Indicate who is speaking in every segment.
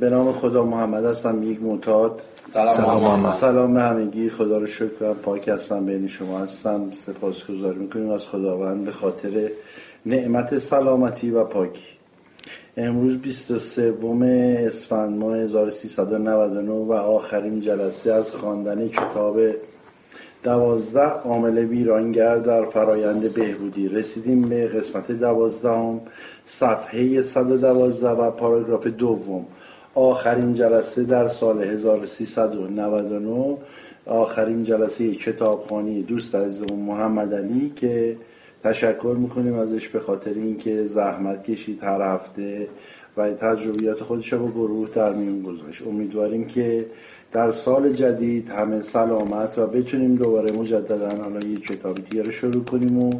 Speaker 1: به نام خدا محمد هستم یک معتاد.
Speaker 2: سلام, سلام محمد.
Speaker 1: سلام به همگی. خدا رو شکر کنم پاک هستم بین شما هستم. سپاسگزاری می‌کنیم از خداوند به خاطر نعمت سلامتی و پاکی. امروز 23 اسفند ماه 1399 و آخرین جلسه از خواندن کتاب دوازده عامل ویرانگر در فرایند بهبودی. رسیدیم به قسمت دوازدهم صفحه 112 و پاراگراف دوم. آخرین جلسه در سال 1399 آخرین جلسه کتابخانی دوست عزیزمون محمد علی که تشکر می‌کنیم ازش به خاطر اینکه زحمت کشید هر هفته و تجربیات خودش با گروه در میون گذاشت. امیدواریم که در سال جدید همه سلامت و بتونیم دوباره مجددا حالا یه کتاب دیگه رو شروع کنیم و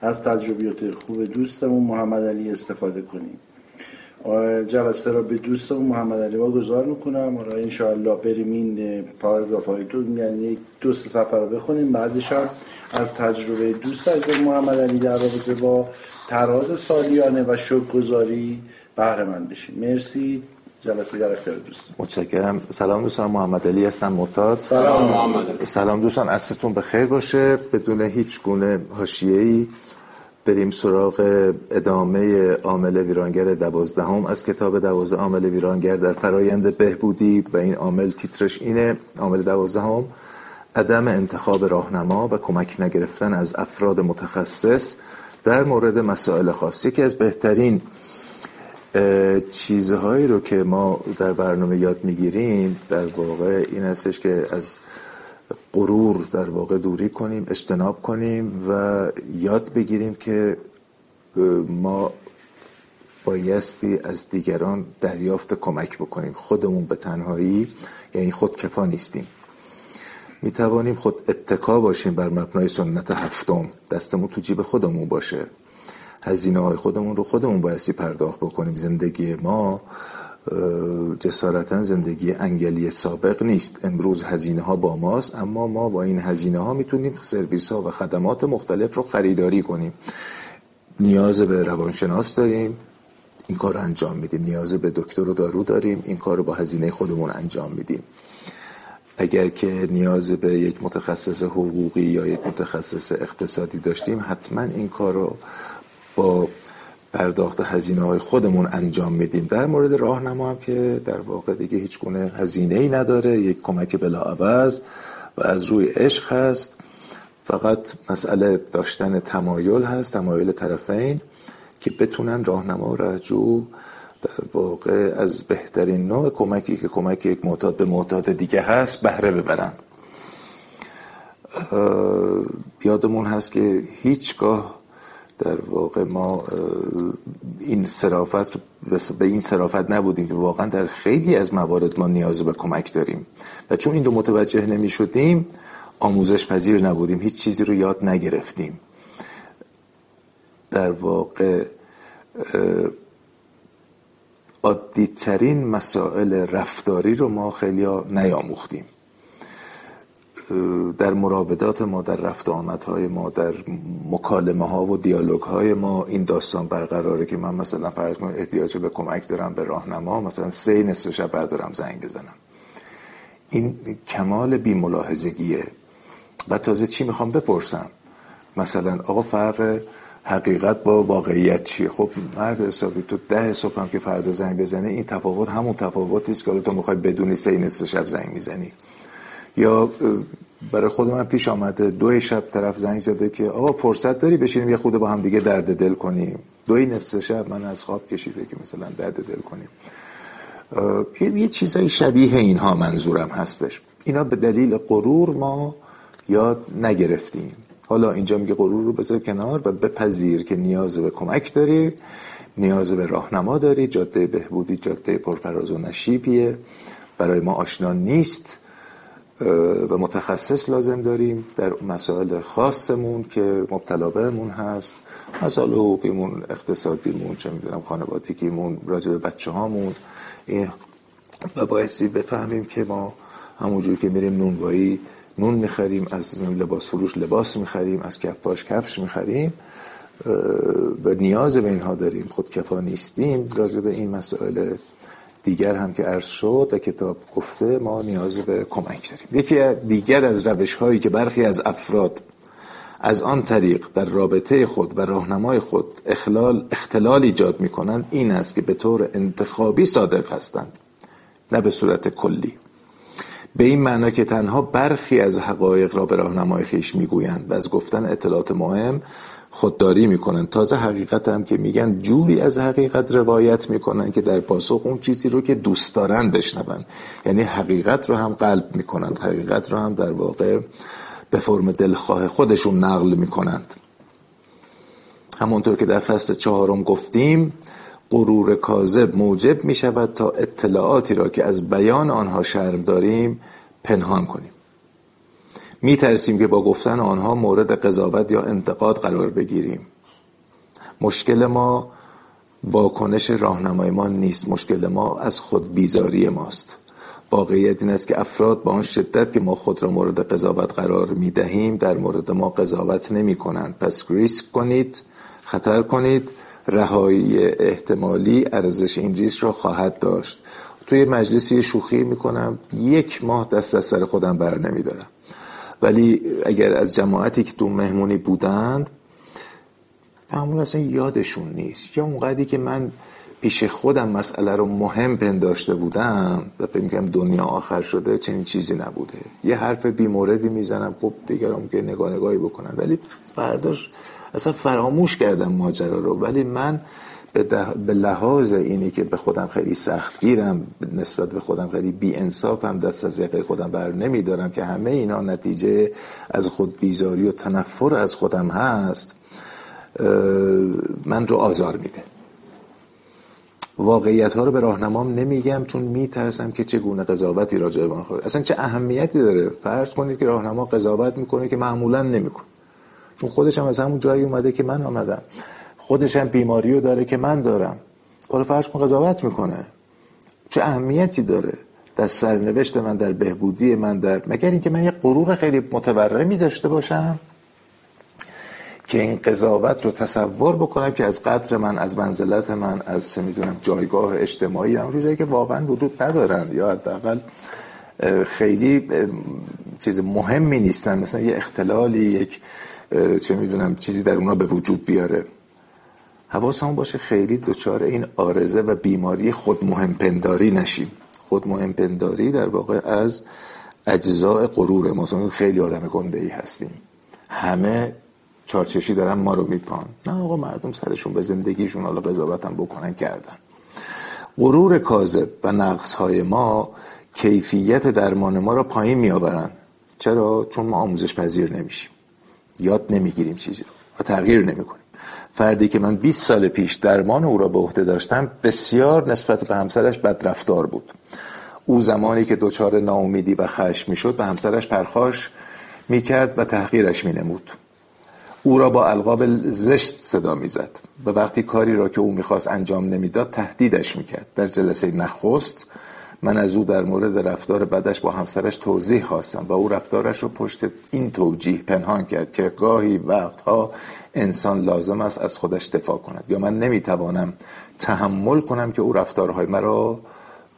Speaker 1: از تجربیات خوب دوستمون محمد علی استفاده کنیم. جلسه را به دوستمون محمد علی گذار می‌کنم. حالا انشاءالله بریم این پاراگراف های دو یعنی دو سه سفر رو بخونیم. بعدش هم از تجربه دوست از محمد علی در رابطه با تراز سالیانه و گذاری بهره من بشیم. مرسی. جلسه در اختیار دوست.
Speaker 2: متشکرم. سلام دوستان محمد علی هستم معتاد.
Speaker 1: سلام محمد
Speaker 2: سلام دوستان عصرتون بخیر باشه. بدون هیچ گونه حاشیه‌ای بریم سراغ ادامه عامل ویرانگر دوازدهم. از کتاب دوازده عامل ویرانگر در فرایند بهبودی و این عامل تیترش اینه. عامل دوازدهم عدم انتخاب راهنما و کمک نگرفتن از افراد متخصص در مورد مسائل خاص. یکی از بهترین چیزهایی رو که ما در برنامه یاد می‌گیریم در واقع این هستش که از غرور در واقع دوری کنیم اجتناب کنیم و یاد بگیریم که ما بایستی از دیگران دریافت کمک بکنیم. خودمون به تنهایی یعنی خود کفا نیستیم. می توانیم خود اتکا باشیم بر مبنای سنت هفتم. دستمون تو جیب خودمون باشه. هزینه های خودمون رو خودمون بایستی پرداخت بکنیم. زندگی ما جسارتا زندگی انگلی سابق نیست. امروز هزینه ها با ماست اما ما با این هزینه ها می‌تونیم سرویس ها و خدمات مختلف رو خریداری کنیم. نیاز به روانشناس داریم این کار رو انجام میدیم. نیاز به دکتر و دارو داریم این کار رو با هزینه خودمون انجام میدیم. اگر که نیاز به یک متخصص حقوقی یا یک متخصص اقتصادی داشتیم حتما این کار رو با پرداخت هزینه های خودمون انجام میدیم. در مورد راهنما هم که در واقع دیگه هیچ گونه هزینه ای نداره یک کمک بلاعوض و از روی عشق هست. فقط مسئله داشتن تمایل هست تمایل طرفین که بتونن راهنما و رهجو در واقع از بهترین نوع کمکی که کمک یک معتاد به معتاد دیگه هست بهره ببرن. یادمون هست که هیچگاه در واقع ما این صرافت به این صرافت نبودیم که واقعا در خیلی از موارد ما نیاز به کمک داریم. و چون این رو متوجه نمی شدیم آموزش پذیر نبودیم هیچ چیزی رو یاد نگرفتیم. در واقع عادی ترین مسائل رفتاری رو ما خیلی نیاموختیم. در مراودات ما در رفت آمدهای ما در مکالمه ها و دیالوگ های ما این داستان برقراره که من مثلا فرض کنم احتیاج به کمک دارم به راهنما مثلا سه نصف شب بعد دارم زنگ بزنم. این کمال بی ملاحظگیه و تازه چی می‌خوام بپرسم؟ مثلا آقا فرق حقیقت با واقعیت چیه؟ خب مرد حسابی تو ده صبح هم که فردا زنگ بزنه این تفاوت همون تفاوتی است که تو می‌خوای بدونی سه نصف شب زنگ می‌زنی. یا برای خود من پیش آمده دو شب طرف زنگ زده که آقا فرصت داری بشینیم یه خود با هم دیگه درد دل کنیم. دوی نصف شب من از خواب کشیده که مثلا درد دل کنیم. یه چیزای شبیه اینها منظورم هستش. اینا به دلیل غرور ما یاد نگرفتیم. حالا اینجا میگه غرور رو بذار کنار و بپذیر که نیاز به کمک داری نیاز به راهنما داری جاده بهبودی جاده پرفراز و نشیبیه. برای ما آشنا نیست. و متخصص لازم داریم در مسائل خاصمون که مبتلا هست مسائل حقوقیمون اقتصادیمون چه می‌دونم خانوادگیمون راجع به بچه هامون و بایستی بفهمیم که ما همونجوری که میریم نونوایی نون می‌خریم از لباس فروش لباس می‌خریم از کفاش کفش می‌خریم و نیاز به اینها داریم. خود کفا نیستیم. راجع به این مسائل دیگر هم که عرض شد و کتاب گفته ما نیاز به کمک داریم. یکی دیگر از روش هایی که برخی از افراد از آن طریق در رابطه خود و راهنمای خود اخلال اختلال ایجاد می کنند این است که به طور انتخابی صادق هستند نه به صورت کلی. به این معنا که تنها برخی از حقایق را به راهنمای خیش می‌گویند و از گفتن اطلاعات مهم خودداری می‌کنن. تازه حقیقت هم که میگن جوری از حقیقت روایت می‌کنن که در پاسخ اون چیزی رو که دوست دارن بشنون. یعنی حقیقت رو هم قلب می‌کنند حقیقت رو هم در واقع به فرم دلخواه خودشون نقل می‌کنند. همونطور که در فصل چهارم گفتیم غرور کاذب موجب می شود تا اطلاعاتی را که از بیان آنها شرم داریم پنهان کنیم. می ترسیم که با گفتن آنها مورد قضاوت یا انتقاد قرار بگیریم. مشکل ما واکنش راهنمای ما نیست. مشکل ما از خود بیزاری ماست. واقعیت این است که افراد با آن شدت که ما خود را مورد قضاوت قرار می دهیم در مورد ما قضاوت نمی کنند پس ریسک کنید خطر کنید. رهایی احتمالی ارزش این ریسک را خواهد داشت. توی مجلسی شوخی می‌کنم یک ماه دست از سر خودم بر نمیدارم. ولی اگر از جماعتی که تو مهمونی بودند معمول اصلا یادشون نیست. یا اونقدری که من پیش خودم مسئله رو مهم پنداشته بودم و فکر می‌کنم دنیا آخر شده چنین چیزی نبوده. یه حرف بیموردی می‌زنم خب دیگران که نگاه نگاهی بکنن ولی فرداش اصلا فراموش کردم ماجرا رو. ولی من به لحاظ اینی که به خودم خیلی سخت گیرم نسبت به خودم خیلی بی انصافم دست از یقه خودم بر نمیدارم که همه اینا نتیجه از خود بیزاری و تنفر از خودم هست من رو آزار میده. واقعیت ها رو به راهنمام نمیگم چون میترسم که چگونه قضاوتی راجع به آن اصلا چه اهمیتی داره؟ فرض کنید که راهنما قضاوت می‌کنه که معمولا نمی‌کنه. چون خودش هم از همون جایی اومده که من آمدم. خودش هم بیماری رو داره که من دارم. حالا فرض کن قضاوت می‌کنه. چه اهمیتی داره؟ در سرنوشت من در بهبودی من در مگر اینکه من یه غرور خیلی متورمی داشته باشم که این قضاوت رو تصور بکنم که از قدر من از منزلت من از چه می‌دونم جایگاه اجتماعی هم روزایی که واقعا وجود ندارن یا حداقل خیلی چیز مهمی نیستن. مثلا یه اختلالی یک چه می‌دونم چیزی در اونا به وجود بیاره. حواسمون باشه خیلی دچار این آرزه و بیماری خود مهم پنداری نشیم. خود مهم پنداری در واقع از اجزاء غرور ما. خیلی آدم گنده ای هستیم. همه چارچشی دارن ما رو میپان. نه آقا مردم سرشون به زندگیشون حالا قضاوت هم بکنن کردن. غرور کاذب و نقص های ما کیفیت درمان ما را پایین میآورن. چرا؟ چون ما آموزش پذیر نمیشیم. یاد نمی‌گیریم چیزی رو و تغییر نمی‌کنیم. فردی که من 20 سال پیش درمان او را به عهده داشتم بسیار نسبت به همسرش بدرفتار بود. او زمانی که دچار ناامیدی و خشم می‌شد به همسرش پرخاش می‌کرد و تحقیرش مینمود. او را با القاب زشت صدا می‌زد و وقتی کاری را که او می‌خواست انجام نمی‌داد تهدیدش می‌کرد. در جلسه نخست من از او در مورد رفتار بدش با همسرش توضیح خواستم و او رفتارش رو پشت این توجیه پنهان کرد که گاهی وقتها انسان لازم است از خودش دفاع کند یا من نمی‌توانم تحمل کنم که او رفتارهای مرا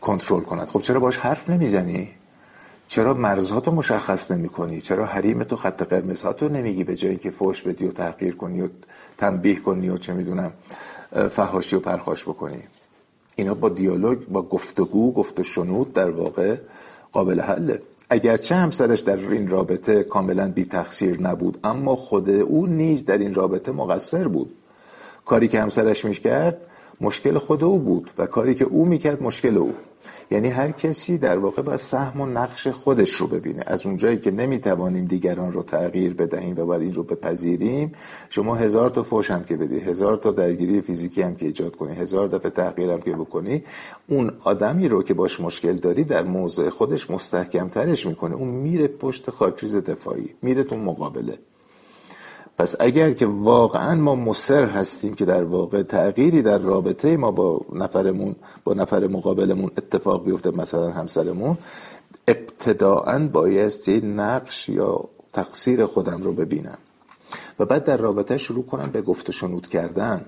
Speaker 2: کنترل کند. خب چرا باش حرف نمی‌زنی؟ چرا مرزهاتو مشخص نمی کنی چرا حریم تو خط قرمزهاتو نمیگی به جایی که فوش بدی و تحقیر کنی و تنبیه کنی و چه می‌دونم فهاشی و پرخاش بکنی؟ اینا با دیالوگ با گفتگو گفت شنود در واقع قابل حله. اگرچه همسرش در این رابطه کاملا بی تقصیر نبود اما خود او نیز در این رابطه مقصر بود. کاری که همسرش می‌کرد مشکل خود او بود و کاری که او می‌کرد مشکل او. یعنی هر کسی در واقع باید سهم و نقش خودش رو ببینه. از اونجایی که نمی‌توانیم دیگران رو تغییر بدهیم و باید این رو بپذیریم شما هزار تا فوش هم که بدی هزار تا درگیری فیزیکی هم که ایجاد کنی هزار دفعه تغییر هم که بکنی اون آدمی رو که باش مشکل داری در موضع خودش مستحکم ترش می‌کنه. اون میره پشت خاکریز دفاعی میره تو مقابله. پس اگر که واقعا ما مصر هستیم که در واقع تغییری در رابطه ما با نفرمون با نفر مقابلمون اتفاق بیفته مثلا همسرمون ابتداعا بایستی نقش یا تقصیر خودم رو ببینم. و بعد در رابطه شروع کنم به گفت شنود کردن.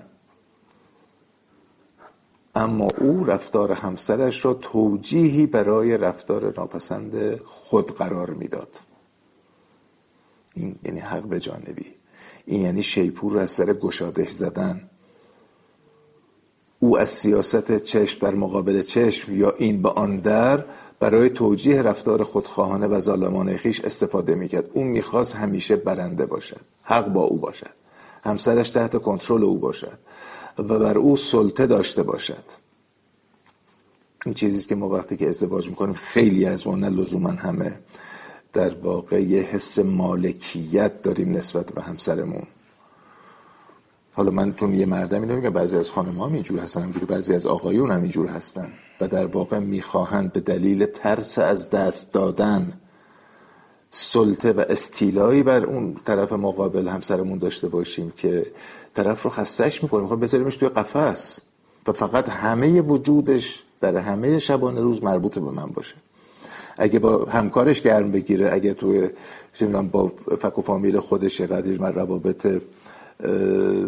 Speaker 2: اما او رفتار همسرش را توجیهی برای رفتار ناپسند خود قرار می‌داد. این یعنی حق به جانبی. این یعنی شیپور را از سر گشادش زدن. او از سیاست چشم در مقابل چشم یا این به آن در برای توجیه رفتار خودخواهانه و ظالمانه خیش استفاده می‌کرد. او می‌خواست همیشه برنده باشد. حق با او باشد. همسرش تحت کنترل او باشد و بر او سلطه داشته باشد. این چیزیست که ما وقتی که ازدواج می‌کنیم خیلی از ما نه لزوما همه در واقع یه حس مالکیت داریم نسبت به همسرمون. حالا من چون یه مردم اینو میگم بعضی از خانم ها اینجور هستن همجوری بعضی از آقایون هم اینجور هستن و در واقع می‌خواهند به دلیل ترس از دست دادن سلطه و استیلایی بر اون طرف مقابل همسرمون داشته باشیم که طرف رو خستش می‌کنه می‌خواد بذاریمش توی قفس. و فقط همه وجودش در همه شبانه روز مربوط به من باشه. اگه با همکارش گرم بگیره اگه توی با فک و فامیل خودش قدر من روابط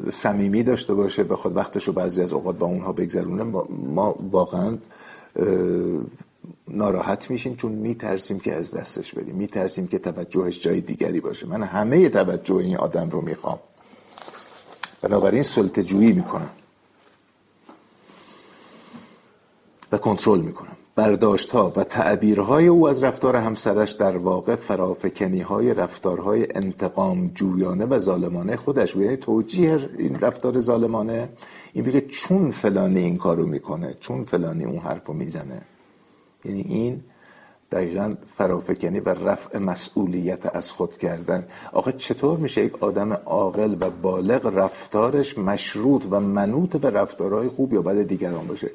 Speaker 2: صمیمی داشته باشه بخواد وقتش رو بعضی از اوقات با اونها بگذرونه ما واقعا ناراحت میشیم چون میترسیم که از دستش بدیم. میترسیم که توجهش جای دیگری باشه. من همه توجه این آدم رو می‌خوام. بنابراین سلطه جویی می‌کنم. و کنترل می‌کنم. برداشت ها و تعبیرهای او از رفتار همسرش در واقع فرافکنی های رفتارهای انتقام جویانه و ظالمانه خودش یعنی توجیه این رفتار ظالمانه این بگه چون فلانی این کارو می‌کنه چون فلانی اون حرفو می‌زنه. یعنی این دقیقا فرافکنی و رفع مسئولیت از خود کردن. آقا چطور میشه یک آدم عاقل و بالغ رفتارش مشروط و منوط به رفتارهای خوب یا بد دیگران باشه؟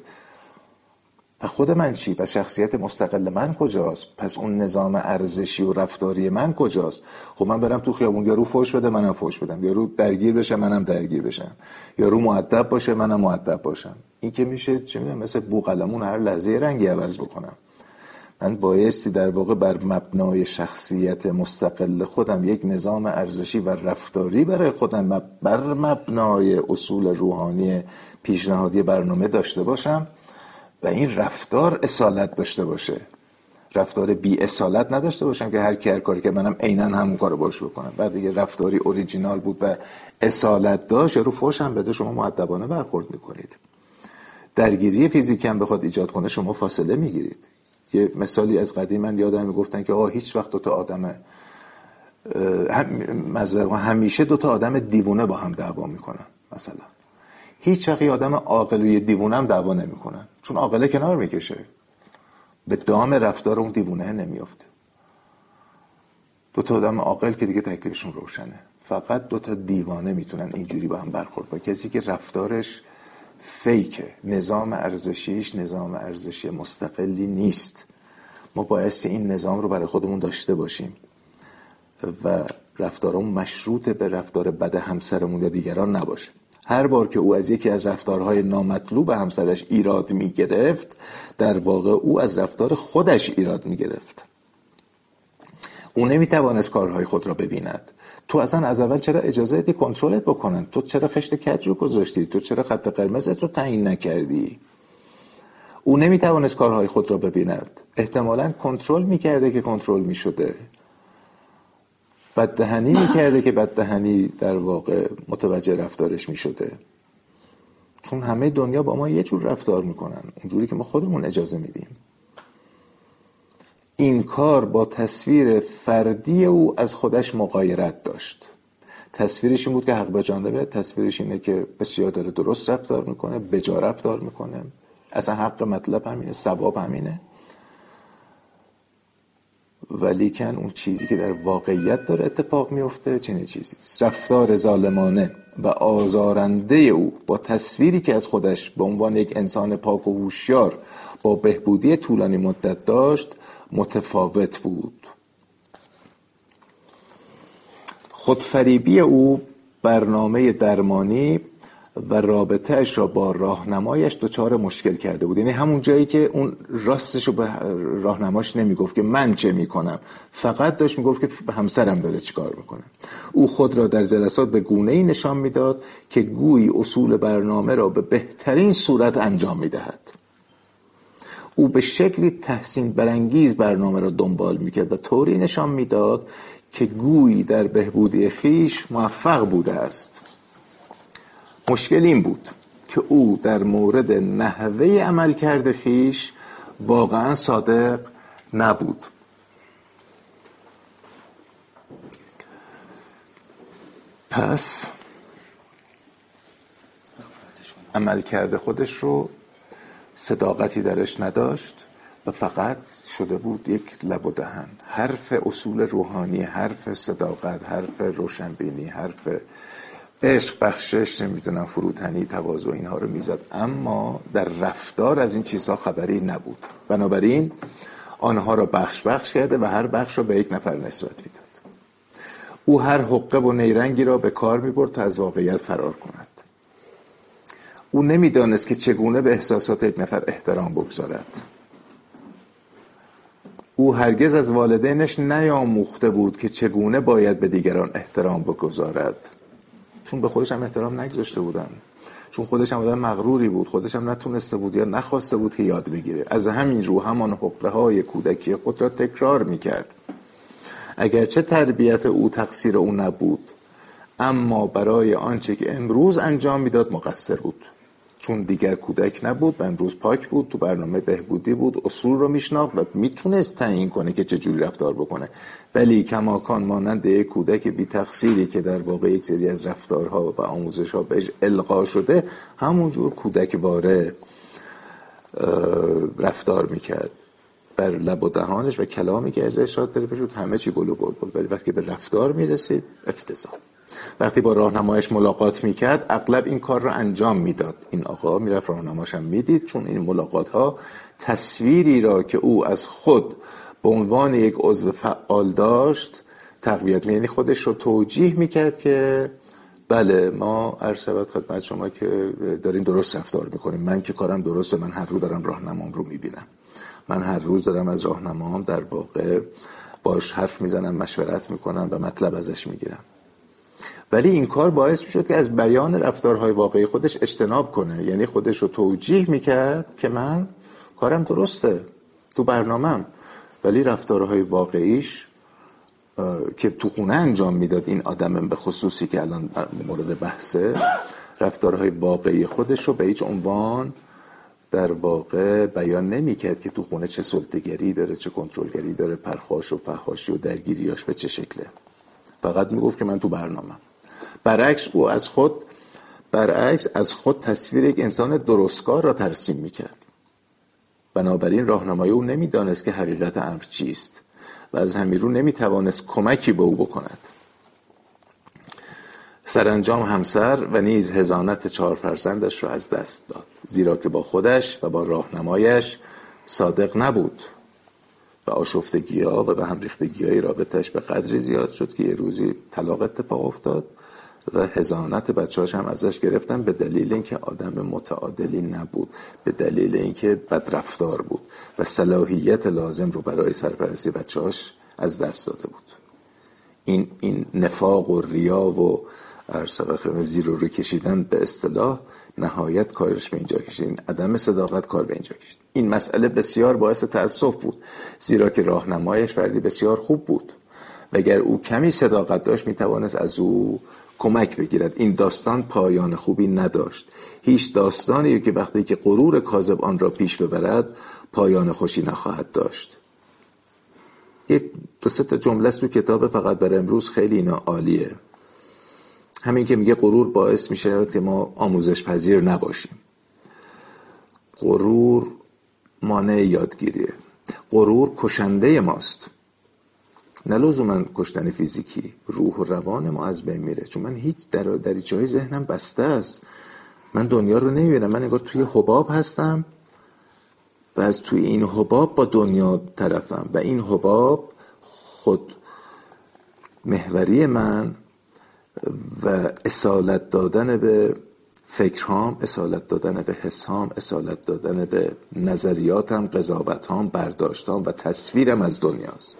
Speaker 2: و خود من چی؟ پس شخصیت مستقل من کجاست؟ پس اون نظام ارزشی و رفتاری من کجاست؟ خب من برم تو خیابون یارو فوش بده منم فوش بدم یارو درگیر بشه منم درگیر بشم یارو معدب باشه منم معدب باشم این که میشه چه می‌دونم مثل بوقلمون هر لحظه رنگی عوض بکنم من بایستی در واقع بر مبنای شخصیت مستقل خودم یک نظام ارزشی و رفتاری برای خودم بر مبنای اصول روحانی پیشنهادی برنامه داشته باشم و این رفتار اصالت داشته باشه. رفتار بی اصالت نداشته باشم که هر کی هر کاری که منم عینا همون کارو باش بکنم. بعد دیگه رفتاری اوریجینال بود و اصالت داشت رو فوش هم بده شما مؤدبانه برخورد می‌کنید. درگیری فیزیکی هم بخواد ایجاد کنه شما فاصله می‌گیرید. یه مثالی از قدیم من یادم می‌گفتن که آقا هیچ وقت دو تا آدم هم... همیشه دو تا آدم دیوونه با هم دعوا می‌کنن مثلا. هیچ وقت آدم عاقل و دیوونه هم دعوا نمی‌کنن. چون عاقله کنار می‌کشه. به دام رفتار اون دیوونه نمیافته. دو تا آدم عاقل که دیگه تکلیفشون روشنه. فقط دو تا دیوانه می‌تونن اینجوری با هم برخورد با کسی که رفتارش فیکه. نظام ارزشیش نظام ارزشی مستقلی نیست. ما بایستی این نظام رو برای خودمون داشته باشیم. و رفتارمون مشروط به رفتار بد همسرمون یا دیگران نباشه. هر بار که او از یکی از رفتارهای نامطلوب همسرش ایراد می گرفت در واقع او از رفتار خودش ایراد می گرفت او نمی توانست کارهای خود را ببیند. تو اصلا از اول چرا اجازه دی کنترلت بکنن؟ تو چرا خشت کج رو گذاشتی؟ تو چرا خط قرمزت رو تعیین نکردی؟ او نمی توانست کارهای خود را ببیند. احتمالا کنترل می کرده که کنترل می شده بددهنی می‌کرده که بددهنی در واقع متوجه رفتارش می‌شده. چون همه دنیا با ما یه جور رفتار می‌کنن. اونجوری که ما خودمون اجازه میدیم. این کار با تصویر فردی او از خودش مقایرت داشت. تصویرش این بود که حق به جانبه تصویرش اینه که بسیار داره درست رفتار می‌کنه بجا رفتار می‌کنه. اصلا حق مطلب همینه ثواب همینه. ولیکن اون چیزی که در واقعیت داره اتفاق میفته چنین چیزی است رفتار ظالمانه و آزارنده او با تصویری که از خودش به عنوان یک انسان پاک و هوشیار با بهبودی طولانی مدت داشت متفاوت بود. خودفریبی او برنامه درمانی و رابطهش را با راهنمایش دچار مشکل کرده بود. یعنی همون جایی که اون راستش رو به راهنماش نمی‌گفت که من چه می‌کنم فقط داشت می‌گفت که همسرم داره چیکار می‌کنه. او خود را در جلسات به گونه ای نشان می‌داد که گویی اصول برنامه را به بهترین صورت انجام می‌دهد. او به شکلی تحسین برانگیز برنامه را دنبال می‌کرد و طوری نشان می‌داد که گویی در بهبودی خیش موفق بوده است. مشکل این بود که او در مورد نحوه عمل کرده خیش واقعا صادق نبود. پس عمل کرده خودش رو صداقتی درش نداشت و فقط شده بود یک لب و دهن. حرف اصول روحانی حرف صداقت حرف روشنبینی حرف عشق بخشش نمی‌دونم فروتنی تواضع اینها رو می‌زد. اما در رفتار از این چیزها خبری نبود. بنابراین آنها را بخش بخش کرده و هر بخش را به یک نفر نسبت می‌داد. او هر حقه و نیرنگی را به کار می‌برد تا از واقعیت فرار کند. او نمی‌دانست که چگونه به احساسات یک نفر احترام بگذارد. او هرگز از والدینش نیاموخته بود که چگونه باید به دیگران احترام بگذارد. چون به خودش هم احترام نگذاشته بودن. چون خودش هم آدم مغروری بود. خودش هم نتونسته بود یا نخواسته بود که یاد بگیره. از همین رو همان حقه های کودکی خود را تکرار می‌کرد. اگرچه تربیت او تقصیر او نبود اما برای آنچه که امروز انجام می‌داد مقصر بود. چون دیگر کودک نبود و امروز پاک بود تو برنامه بهبودی بود اصول رو میشناخت و می‌تونست تعیین کنه که چه جوری رفتار بکنه. ولی کماکان مانند یک کودک بی تقصیری که در واقع یک سری از رفتارها و آموزش ها بهش القا شده همونجور کودک واره رفتار می‌کرد. بر لب و دهانش و کلامی که ازش شاد داره همه چی گل بود. ولی وقتی به رفتار می‌رسید افتضاح. وقتی با راهنمایش ملاقات می‌کرد اغلب این کار رو انجام می‌داد. این آقا می‌رفت راهنماش هم می‌دید چون این ملاقات ها تصویری را که او از خود به عنوان یک عضو فعال داشت تقویت می یعنی خودش رو توجیه می‌کرد که بله ما عرض شود خدمت شما که داریم درست رفتار می‌کنیم. من که کارم درسته من هر روز دارم راهنمام رو می‌بینم. من هر روز دارم از راهنمام در واقع باش حرف می‌زنم مشورت می‌کنم و مطلب ازش می‌گیرم. ولی این کار باعث می‌شد که از بیان رفتارهای واقعی خودش اجتناب کنه. یعنی خودش رو توجیه می‌کرد که من کارم درسته تو برنامهم ولی رفتارهای واقعیش که تو خونه انجام می‌داد این آدم به خصوصی که الان مورد بحثه رفتارهای واقعی خودش رو به هیچ عنوان در واقع بیان نمی‌کرد که تو خونه چه سلطگری داره چه کنترلگری داره پرخاش و فحاشی و درگیریاش به چه شکله. فقط می‌گفت که من تو برنامه برعکس او از خود برعکس از خود تصویر یک انسان درستکار را ترسیم می‌کرد. بنابراین راهنمای او نمی‌دانست که حقیقت امر چیست و از همین رو نمی‌توانست کمکی به او بکند. سرانجام همسر و نیز هزانت چهار فرزندش را از دست داد زیرا که با خودش و با راهنمایش صادق نبود و آشفتگی ها و به هم ریختگی های رابطش به قدری زیاد شد که یه روزی طلاق اتفاق افتاد و هزانت بچه هم ازش گرفتن به دلیل اینکه آدم متعادلی نبود به دلیل اینکه بدرفتار بود و صلاحیت لازم رو برای سرپرستی بچه هاش از دست داده بود. این, این نفاق و ریا و ارسبخ زیر رو کشیدن به اصطلاح نهایت کارش به اینجا کشید. این عدم صداقت کار به اینجا کشید. این مسئله بسیار باعث تأسف بود زیرا که راهنمایش فردی بسیار خوب بود. و اگر او کمی صداقت داشت می‌توانست از او کمک بگیرد. این داستان پایان خوبی نداشت. هیچ داستانی که وقتی که غرور کاذب آن را پیش ببرد پایان خوشی نخواهد داشت. یک دو جمله تو کتاب فقط بر امروز خیلی اینا عالیه. همین که میگه غرور باعث میشه که ما آموزش پذیر نباشیم. غرور مانع یادگیریه. غرور کشنده ماست. نه لزوما کشتن فیزیکی روح و روان ما از بین میره. چون من هیچ در دریچه ذهنم بسته است. من دنیا رو نمی‌بینم. من انگار توی حباب هستم و از توی این حباب با دنیا طرفم. و این حباب خود محوری من و اصالت دادن به فکرهام اصالت دادن به حسهام اصالت دادن به نظریاتم قضاوتهام برداشتام و تصویرم از دنیاست.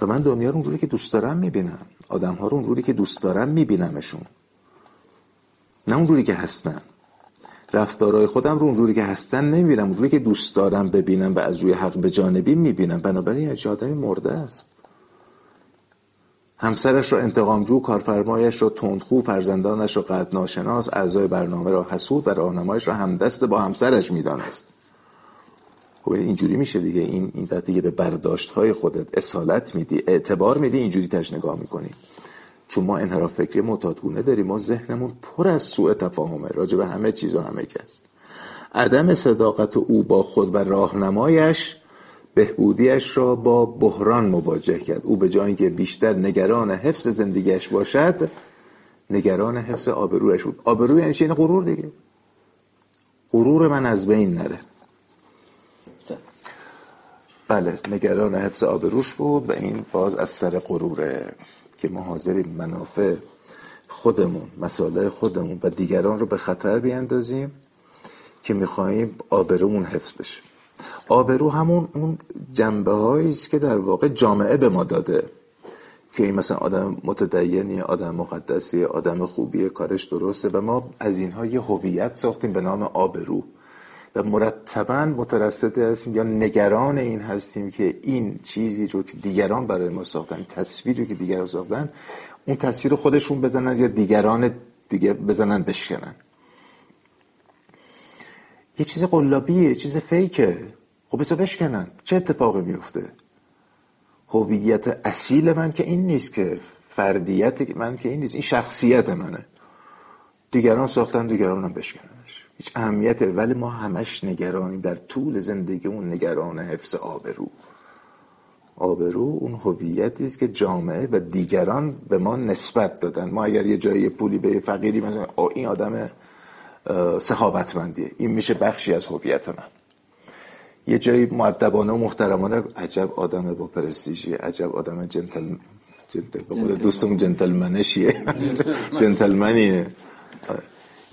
Speaker 2: و من دنیا رو اونجوری که دوست دارم می‌بینم. آدم ها رو اونجوری که دوست دارم میبینمشون. نه اونجوری که هستن. رفتارهای خودم رو اونجوری که هستن نمی‌بینم. اونجوری که دوست دارم ببینم و از روی حق به جانبی می‌بینم. بنابراین یه آدمی مرده است. همسرش رو انتقامجو کارفرمایش رو تندخو فرزندانش رو قد ناشناس اعضای برنامه را حسود و راهنمایش را همدست با همسرش می‌دانست. خب اینجوری میشه دیگه. این این دیگه به برداشت های خودت اصالت میدی اعتبار میدی اینجوری تش نگاه می‌کنی. چون ما انحراف فکری معتادگونه داریم. ما ذهنمون پر از سوء تفاهمه. راجع به همه چیز و همه کس. عدم صداقت او با خود و راهنمایش بهبودیش را با بحران مواجه کرد. او به جای اینکه بیشتر نگران حفظ زندگیش باشد نگران حفظ آبرویش بود. آبروی یعنی این غرور دیگه. غرور من از بین نره. بله نگران حفظ آبروش بود و این باز از سر غروره که ما حاضریم منافع خودمون مسائل خودمون و دیگران رو به خطر بیاندازیم که می‌خواهیم آبرومون حفظ بشه. آبرو همون اون جنبه است که در واقع جامعه به ما داده که این مثلا آدم متدینی آدم مقدسی آدم خوبیه کارش درسته و ما از اینها یه هویت ساختیم به نام آبرو و مرتبا مترصد هستیم یا نگران این هستیم که این چیزی رو که دیگران برای ما ساختن تصویری که دیگران ساختن اون تصویر خودشون بزنن یا دیگران دیگه بزنن بشکنن. یه چیز قلابیه یه چیز فیکه. خب بسا بشکنن. چه اتفاقی میفته؟ هویت اصیل من که این نیست که فردیت من که این نیست. این شخصیت منه. دیگران ساختن دیگران هم بشکننش هیچ اهمیت ولی ما همش نگرانیم در طول زندگیمون نگران حفظ آبرو. آبرو اون هویتی است که جامعه و دیگران به ما نسبت دادن. ما اگر یه جایی پولی به فقیری مثلا این آدم سخاوتمندیه. این میشه بخشی از هویت من. یه جایی معدبانه و محترمانه عجب آدم با پرستیژی عجب آدم جنتل جنتل دوستم جنتلمنشیه. جنتلمنیه.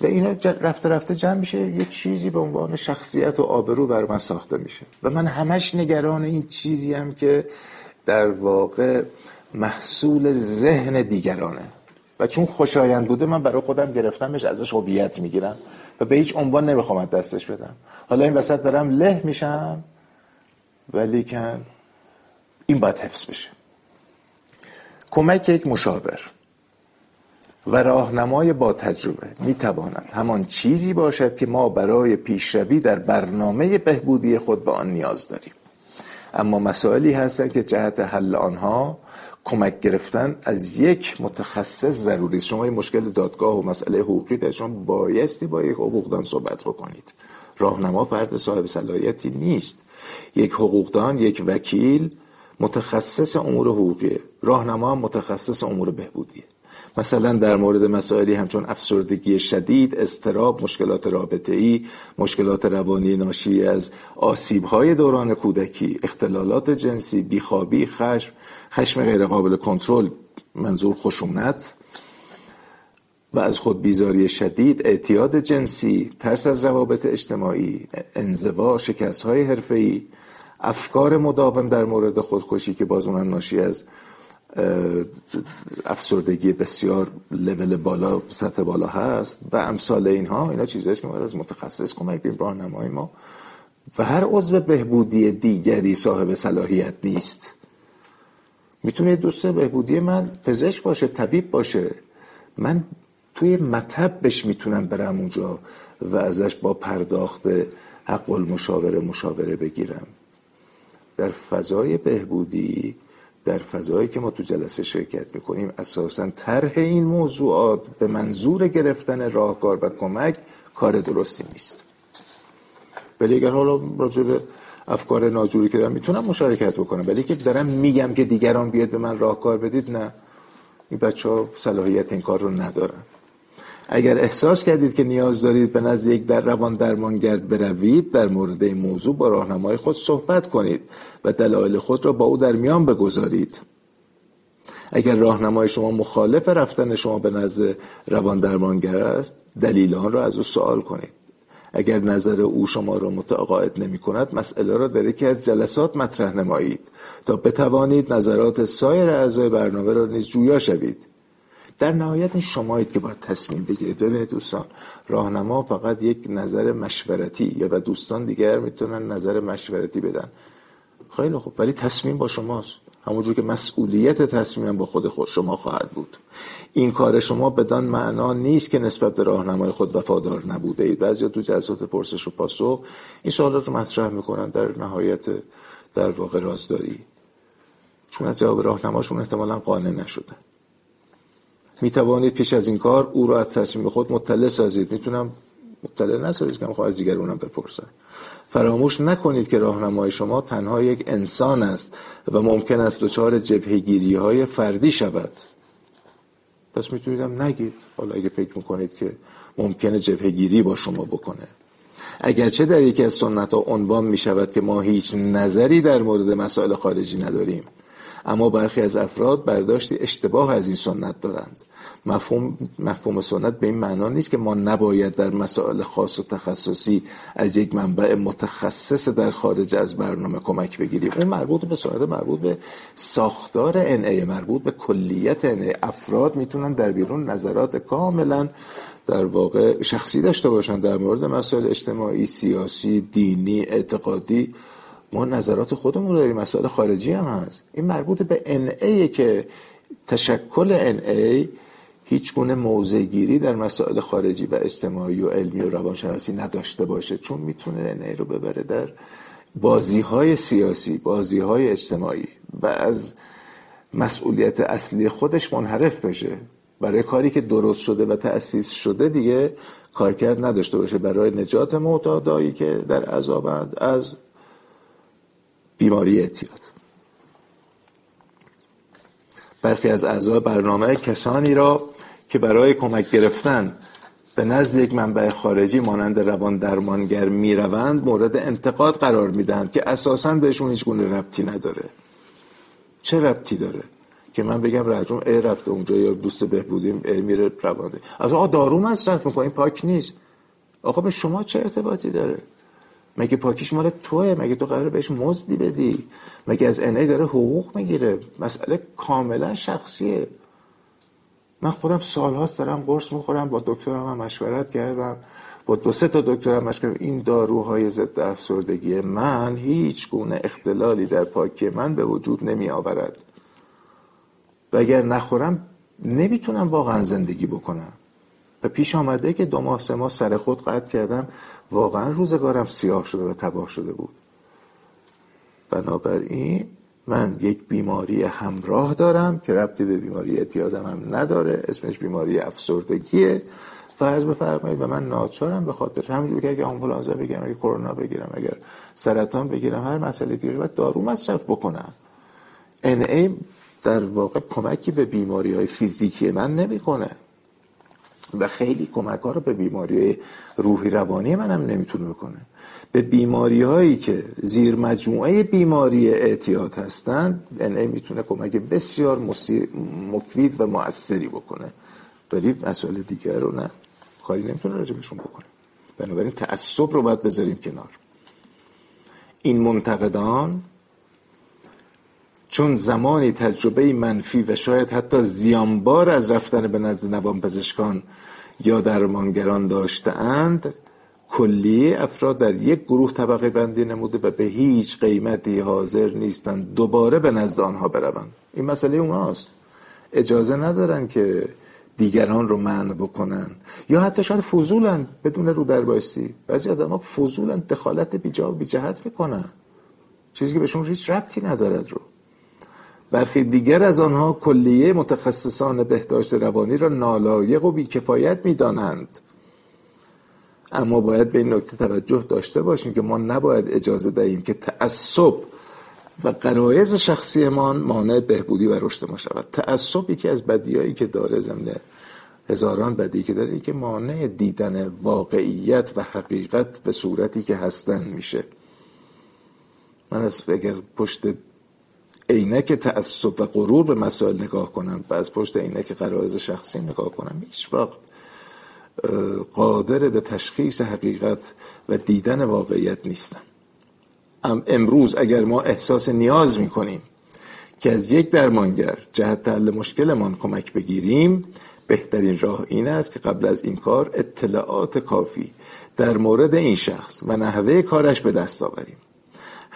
Speaker 2: و اینا رفته رفته جمع میشه یه چیزی به عنوان شخصیت و آبرو بر من ساخته میشه. و من همش نگران این چیزی هم که در واقع محصول ذهن دیگرانه. و چون خوشایند بوده من برای خودم گرفتمش ازش هویت می‌گیرم و به هیچ عنوان نمی‌خوام دستش بدم. حالا این وسط دارم له میشم ولی کن این باید حفظ بشه. کمک یک مشاور. و راهنمای با تجربه می‌تواند همان چیزی باشد که ما برای پیشروی در برنامه بهبودی خود به آن نیاز داریم. اما مسائلی هستند که جهت حل آنها کمک گرفتن از یک متخصص ضروری است. شما این مشکل دادگاه و مسئله حقوقی در شما بایستی با یک حقوقدان صحبت بکنید. راهنما فرد صاحب صلاحیتی نیست. یک حقوقدان یک وکیل متخصص امور حقوقی راهنما متخصص امور بهبودیه. مثلا در مورد مسائلی همچون افسردگی شدید، استراب، مشکلات رابطه ای، مشکلات روانی ناشی از آسیب های دوران کودکی، اختلالات جنسی، بیخوابی، خشم، خشم غیر قابل کنترل، منظور خشونت و از خود بیزاری شدید، اعتیاد جنسی، ترس از روابط اجتماعی، انزوا، شکست های حرفه‌ای، افکار مداوم در مورد خودکشی که باز اونم ناشی از افسردگی بسیار لول بالا سطح بالا هست و امثال اینها اینا چیزهایی که باید از متخصص کمک بیم راهنمای ما. و هر عضو بهبودی دیگری صاحب صلاحیت نیست. می‌تونه دوست بهبودی من پزشک باشه طبیب باشه. من توی مطب بش می‌تونم برم اونجا و ازش با پرداخت حق المشاوره مشاوره بگیرم. در فضای بهبودی در فضایی که ما تو جلسه شرکت می‌کنیم اساسا طرح این موضوعات به منظور گرفتن راهکار و کمک کار درستی نیست. ولی اگر حالا راجع به افکار ناجوری که دارم می‌تونم مشارکت بکنم ولی که دارم میگم که دیگران بیاد به من راهکار بدید نه. این بچه ها صلاحیت این کار رو ندارن. اگر احساس کردید که نیاز دارید به نزد یک در روان درمانگر بروید در مورد این موضوع با راهنمای خود صحبت کنید و دلایل خود را با او در میان بگذارید. اگر راهنمای شما مخالف رفتن شما به نزد روان درمانگر است دلیل آن را از او سوال کنید. اگر نظر او شما را متقاعد نمی کند مسئله را در یکی از جلسات مطرح نمایید تا بتوانید نظرات سایر اعضای برنامه را نیز جویا شوید. در نهایت شمایید که باید تصمیم بگیرید. ببینید دوستان راهنما فقط یک نظر مشورتی یا و دوستان دیگر می‌تونن نظر مشورتی بدن. خیلی خوب. ولی تصمیم با شماست. همونجور که مسئولیت تصمیم با خود خود شما خواهد بود. این کار شما بدان معنا نیست که نسبت به راهنمای خود وفادار نبوده اید. بعضی تو جلسات پرسش و پاسخ این سوالات رو مطرح می‌کنن در نهایت در واقع رازداری. چون از جواب راهنماشون احتمالا قانع نشده می توانید پیش از این کار او را از تصمیم خود مطلع سازید. می‌تونم مطلع نسازید که می‌خوام از دیگرونم بپرسم. فراموش نکنید که راهنمای شما تنها یک انسان است و ممکن است دچار جبهگیری های فردی شود. پس میتونیدم نگید. حالا اگه فکر می‌کنید که ممکنه جبهگیری با شما بکنه. اگرچه در یکی از سنت ها عنوان می شود که ما هیچ نظری در مورد مسائل خارجی نداریم اما برخی از افراد برداشتی اشتباه از این سنت دارند. مفهوم مفهوم سنت به این معنا نیست که ما نباید در مسائل خاص و تخصصی از یک منبع متخصص در خارج از برنامه کمک بگیریم. اون مربوط به سنت مربوط به ساختار ای مربوط به کلیت افراد می‌تونن در بیرون نظرات کاملا در واقع شخصی داشته باشن در مورد مسائل اجتماعی سیاسی دینی اعتقادی. ما نظرات خودمون داریم مسائل خارجی هم هست. این مربوط به ای که تشکل ای هیچ گونه موضعگیری در مسائل خارجی و اجتماعی و علمی و روانشناسی نداشته باشه چون می‌تونه ای رو ببره در بازی های سیاسی بازی های اجتماعی و از مسئولیت اصلی خودش منحرف بشه. برای کاری که درست شده و تأسیس شده دیگه کارکرد نداشته باشه. برای نجات معتادایی که در عذابند از بیماری اعتیاد. برخی از اعضای برنامه کسانی را که برای کمک گرفتن به نزد یک منبع خارجی مانند روان درمانگر می‌روند مورد انتقاد قرار می‌دهند که اساسا بهشون هیچ گونه ربطی نداره. چه ربطی داره؟ که من بگم رجوم ای رفته اونجا یا دوست بهبودیم ای میره روانده. از آقا دارو مصرف می‌کنیم پاک نیست. آقا به شما چه ارتباطی داره؟ مگه پاکیش مال توه؟ مگه تو قراره بهش مزدی بدی؟ مگه از انه داره حقوق می‌گیره؟ مسئله کاملا شخصیه. من خودم سالهاست دارم قرص می‌خورم با دکترم هم مشورت کردم. با دو سه تا دکترم مشورت این داروهای ضد افسردگی من هیچ گونه اختلالی در پاکی من به وجود نمی آورد. و اگر نخورم نمی‌تونم واقعا زندگی بکنم. و پیش آمده که دو ماه سه ماه سر خود قطع کردم. واقعا روزگارم سیاه شده و تباه شده بود. بنابراین من یک بیماری همراه دارم که ربطی به بیماری اعتیادم هم نداره. اسمش بیماری افسردگیه. فرض بفرمایید و من ناچارم به خاطر همونجور که اگه آنفولانزا بگیرم اگه کرونا بگیرم اگر سرطان بگیرم هر مسئله دیگه باید دارو مصرف بکنم. ای در واقع کمکی به بیماری های فیزیکی من نمی‌کنه. و خیلی کمک ها رو به بیماری روحی روانی منم نمی‌تونه بکنه. به بیماری هایی که زیر مجموعه بیماری اعتیاد هستند یعنی می‌تونه کمک بسیار مفید و موثری بکنه. ولی مسئله دیگر رو نه کاری نمی‌تونه راجبشون بکنه. بنابراین تعصب رو باید بذاریم کنار. این منتقدان چون زمانی تجربه منفی و شاید حتی زیانبار از رفتن به نزد نوان پزشکان یا درمانگران داشتهاند کلی افراد در یک گروه طبقه بندی نموده و به هیچ قیمتی حاضر نیستند دوباره به نزد آنها بروند. این مسئله اوناست. اجازه ندارن که دیگران رو منع بکنن. یا حتی شاید فضولن بدون رو در بایستی بعضی آدم ها فضولن دخالت بی جا و بی جهت می‌کنن چیزی که بهشون هیچ ربطی ندارد رو. برخی دیگر از آنها کلیه متخصصان بهداشت روانی را نالایق و بیکفایت می‌دانند. اما باید به این نکته توجه داشته باشیم که ما نباید اجازه دهیم که تعصب و قرایز شخصیمان مانع بهبودی و رشد ما شود. تعصب یکی از بدیایی که داره زمینه هزاران بدی که داره که مانع دیدن واقعیت و حقیقت به صورتی که هستن میشه. من از اگر پشت عینک تعصب و غرور به مسائل نگاه کنم و از پشت عینک قرائز شخصی نگاه کنم هیچ وقت قادر به تشخیص حقیقت و دیدن واقعیت نیستم. امروز اگر ما احساس نیاز می‌کنیم که از یک درمانگر جهت حل مشکلمان کمک بگیریم بهترین راه این است که قبل از این کار اطلاعات کافی در مورد این شخص و نحوه کارش به دست آوریم.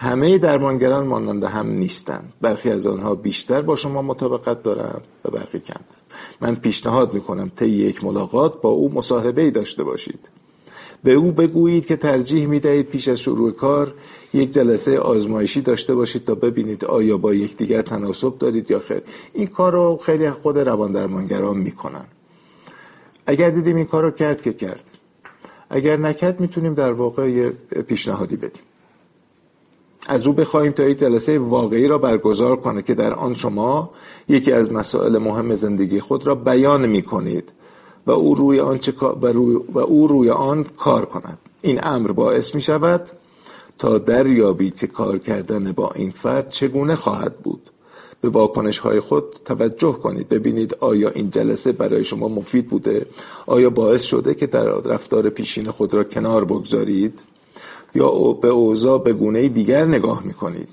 Speaker 2: همه درمانگران مانند هم نیستند برخی از آنها بیشتر با شما مطابقت دارند و برخی کمتر. من پیشنهاد می‌کنم طی یک ملاقات با او مصاحبه ای داشته باشید. به او بگویید که ترجیح می دهید پیش از شروع کار یک جلسه آزمایشی داشته باشید تا ببینید آیا با یکدیگر تناسب دارید یا خیر. این کار رو خیلی خود روان درمانگران می‌کنن. اگر دیدیم این کار رو کرد که کرد. اگر نکرد می‌تونیم در واقع پیشنهادی بدیم. از او بخواهیم تا یک جلسه واقعی را برگزار کنه که در آن شما یکی از مسائل مهم زندگی خود را بیان می کنید و او روی آن, و, روی و او روی آن کار کند. این امر باعث می شود تا دریابید که کار کردن با این فرد چگونه خواهد بود. به واکنش های خود توجه کنید. ببینید آیا این جلسه برای شما مفید بوده؟ آیا باعث شده که در رفتار پیشین خود را کنار بگذارید؟ یا به اوضاع به گونه دیگر نگاه می کنید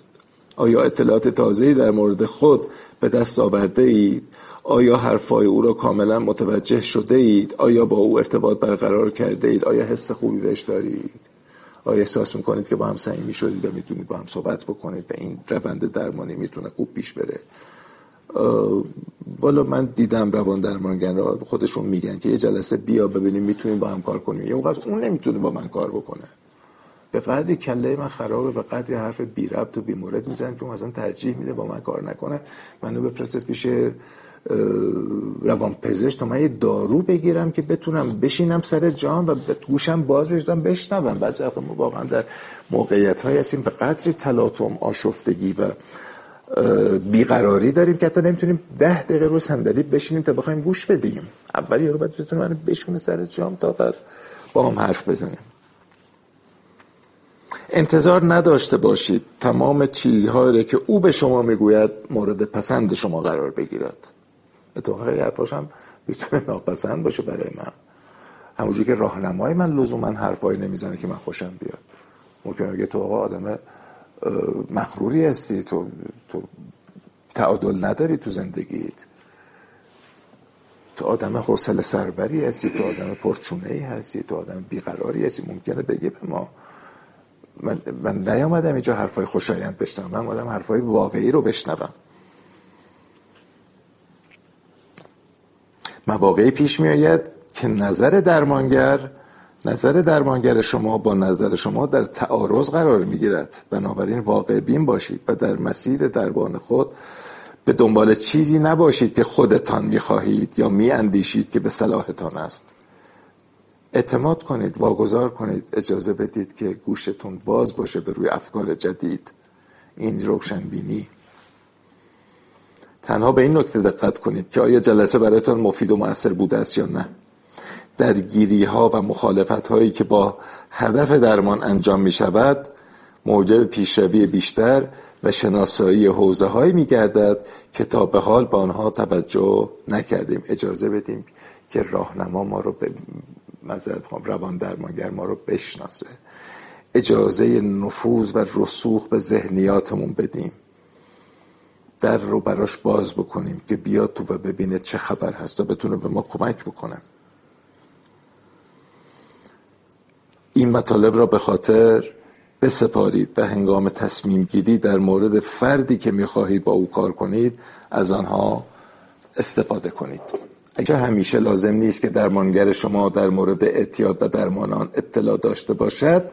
Speaker 2: آیا اطلاعات تازه‌ای در مورد خود به دست آورده اید؟ آیا حرفای او را کاملا متوجه شده اید؟ آیا با او ارتباط برقرار کرده اید؟ آیا حس خوبی بهش دارید؟ آیا احساس می‌کنید که با هم صمیمی شدید و می‌تونید با هم صحبت بکنید و این روند درمانی می‌تونه خوب پیش بره؟ بالا من دیدم روان درمانگر را خودشون میگن که یه جلسه بیا ببینیم می‌تونیم با هم کار کنیم. یه اون نمی‌تونه با من کار بکنه. به قدری کله من خرابه به قدری حرف بی ربط و بی مورد میزن که اون اصلا ترجیح میده با من کار نکنه. منو بفرسته پیش روان پزشک تا من یه دارو بگیرم که بتونم بشینم سر جام و گوشم باز بشدم بشنوم. بعضی وقتا ما واقعا در موقعیت های هستیم به قدری تلاطم آشفتگی و بیقراری داریم که حتی نمی‌تونیم ده دقیقه رو صندلی بشینیم تا بخوایم گوش بدیم. اول یارو باید بتونه من بشونه سر جام تا بعد با هم حرف بزنیم. انتظار نداشته باشید. تمام چیزهایی که او به شما می‌گوید مورد پسند شما قرار بگیرد. اتفاقا حرفاش هم می‌تونه ناپسند باشه برای من. همونجوری که راهنمای من لزوما حرفایی نمی‌زنه که من خوشم بیاد. ممکنه بگه تو آقا آدم مخروری هستی. تو تو تعادل نداری تو زندگیت. تو آدم حوصله سربری هستی. تو آدم پرچونه ای هستی. تو آدم بیقراری هستی. ممکنه بگه به ما. من, من نیامدم اینجا حرفای خوشایند بشنم من آمدم حرفای واقعی رو بشنوم. مواقعی پیش می آید که نظر درمانگر نظر درمانگر شما با نظر شما در تعارض قرار می گیرد بنابراین واقع بین باشید و در مسیر دربان خود به دنبال چیزی نباشید که خودتان می خواهید یا می اندیشید که به صلاحتان است. اعتماد کنید واگذار کنید اجازه بدید که گوشتون باز باشه به روی افکار جدید. این روشنبینی. تنها به این نکته دقت کنید که آیا جلسه برایتان مفید و مؤثر بوده است یا نه. درگیری ها و مخالفت هایی که با هدف درمان انجام می شود موجب پیشروی بیشتر و شناسایی حوزه هایی می گردد که تا به حال به آنها توجه نکردیم. اجازه بدیم که راهنما ما رو مذهب روان درمانگر ما رو بشناسه. اجازه نفوذ و رسوخ به ذهنیاتمون بدیم. در رو براش باز بکنیم که بیاد تو و ببینه چه خبر هست و بتونه به ما کمک بکنه. این مطالب را به خاطر بسپارید و هنگام تصمیم گیری در مورد فردی که می‌خواهید با او کار کنید از آنها استفاده کنید. اگر همیشه لازم نیست که درمانگر شما در مورد اعتیاد و درمانان اطلاع داشته باشد.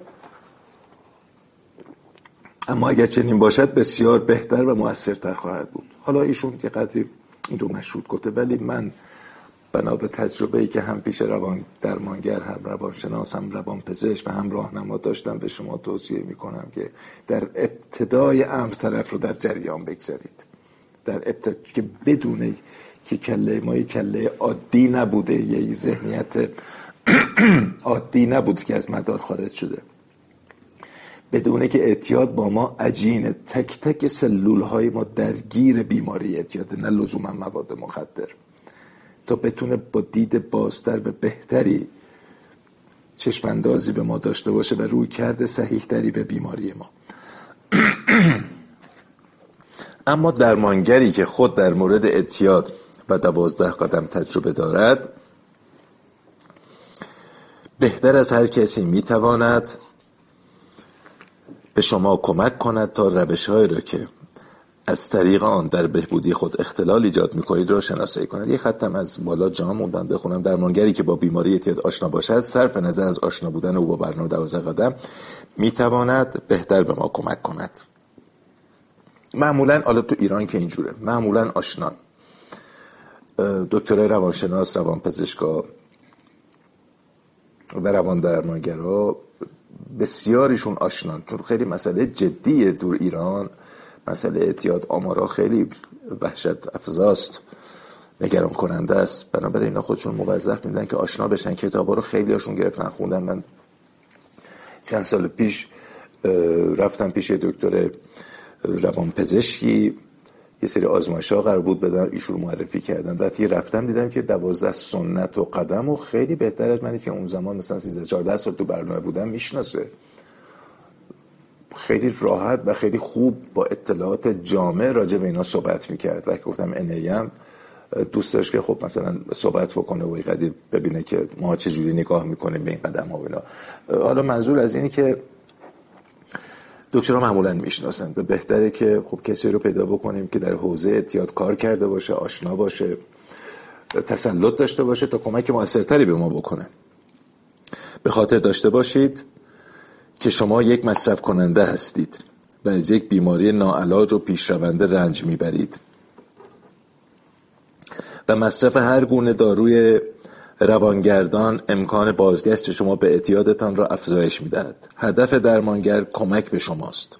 Speaker 2: اما اگر چنین باشد بسیار بهتر و موثرتر خواهد بود. حالا ایشون که قدری این رو مشروط گفته ولی من بنا به تجربه ای که هم پیش روان درمانگر هم روانشناس هم روان پزشک و هم راهنما داشتم به شما توصیه می کنم که در ابتدای امر طرف رو در جریان بگذارید. در ابتدا که بدون که کله ما کله عادی نبوده یه ذهنیت عادی نبود که از مدار خارج شده. بدونه که اعتیاد با ما عجینه تک تک سلول های ما درگیر بیماری اعتیاد نه لزوما مواد مخدر. تا بتونه با دید بازتر و بهتری چشماندازی به ما داشته باشه و روی کرده صحیح به بیماری ما. اما درمانگری که خود در مورد اعتیاد دوازده قدم تجربه دارد. بهتر از هر کسی می‌تواند به شما کمک کند تا روش را که از طریق آن در بهبودی خود اختلال ایجاد می‌کنید را شناسایی کند. یک خطم از بالا جا موندن بخونم. درمانگری که با بیماری اعتیاد آشنا باشد صرف نظر از آشنا بودن او با برنامه دوازده قدم می‌تواند بهتر به ما کمک کند. معمولا حالا تو ایران که اینجوره معمولا آشنان. دکتر روانشناس روان پزشکا و روان درمانگرا بسیاریشون آشنان چون خیلی مسئله جدیه دور ایران. مسئله اعتیاد آمارا خیلی وحشت افزاست. نگران کننده است. بنابراین اینا خودشون موظف میدن که آشنا بشن. کتابا رو خیلی هاشون گرفتن خوندن. من چند سال پیش رفتم پیش دکتر روان پزشکی یه سری آزمایش ها قرار بود بدن ایشون معرفی کردن. وقتی رفتم دیدم که دوازده سنت و قدم و خیلی بهتر از منی که اون زمان مثلا 13 14 سال تو برنامه بودم می‌شناسه. خیلی راحت و خیلی خوب با اطلاعات جامع راجع به اینا صحبت می‌کرد. و گفتم انیم دوست داشت که خب مثلا صحبت بکنه و قدی ببینه که ما چجوری نگاه می‌کنیم به این قدم ها و اینا. حالا منظور از اینی که دکترها معمولا می‌شناسن. به بهتره که خب کسی رو پیدا بکنیم که در حوزه اعتیاد کار کرده باشه آشنا باشه تسلط داشته باشه تا کمک موثرتری به ما بکنه. به خاطر داشته باشید که شما یک مصرف کننده هستید و از یک بیماری ناعلاج و پیشرونده رنج می‌برید. و مصرف هر گونه داروی روانگردان امکان بازگشت شما به اعتیادتان را افزایش می‌دهد. هدف درمانگر کمک به شماست.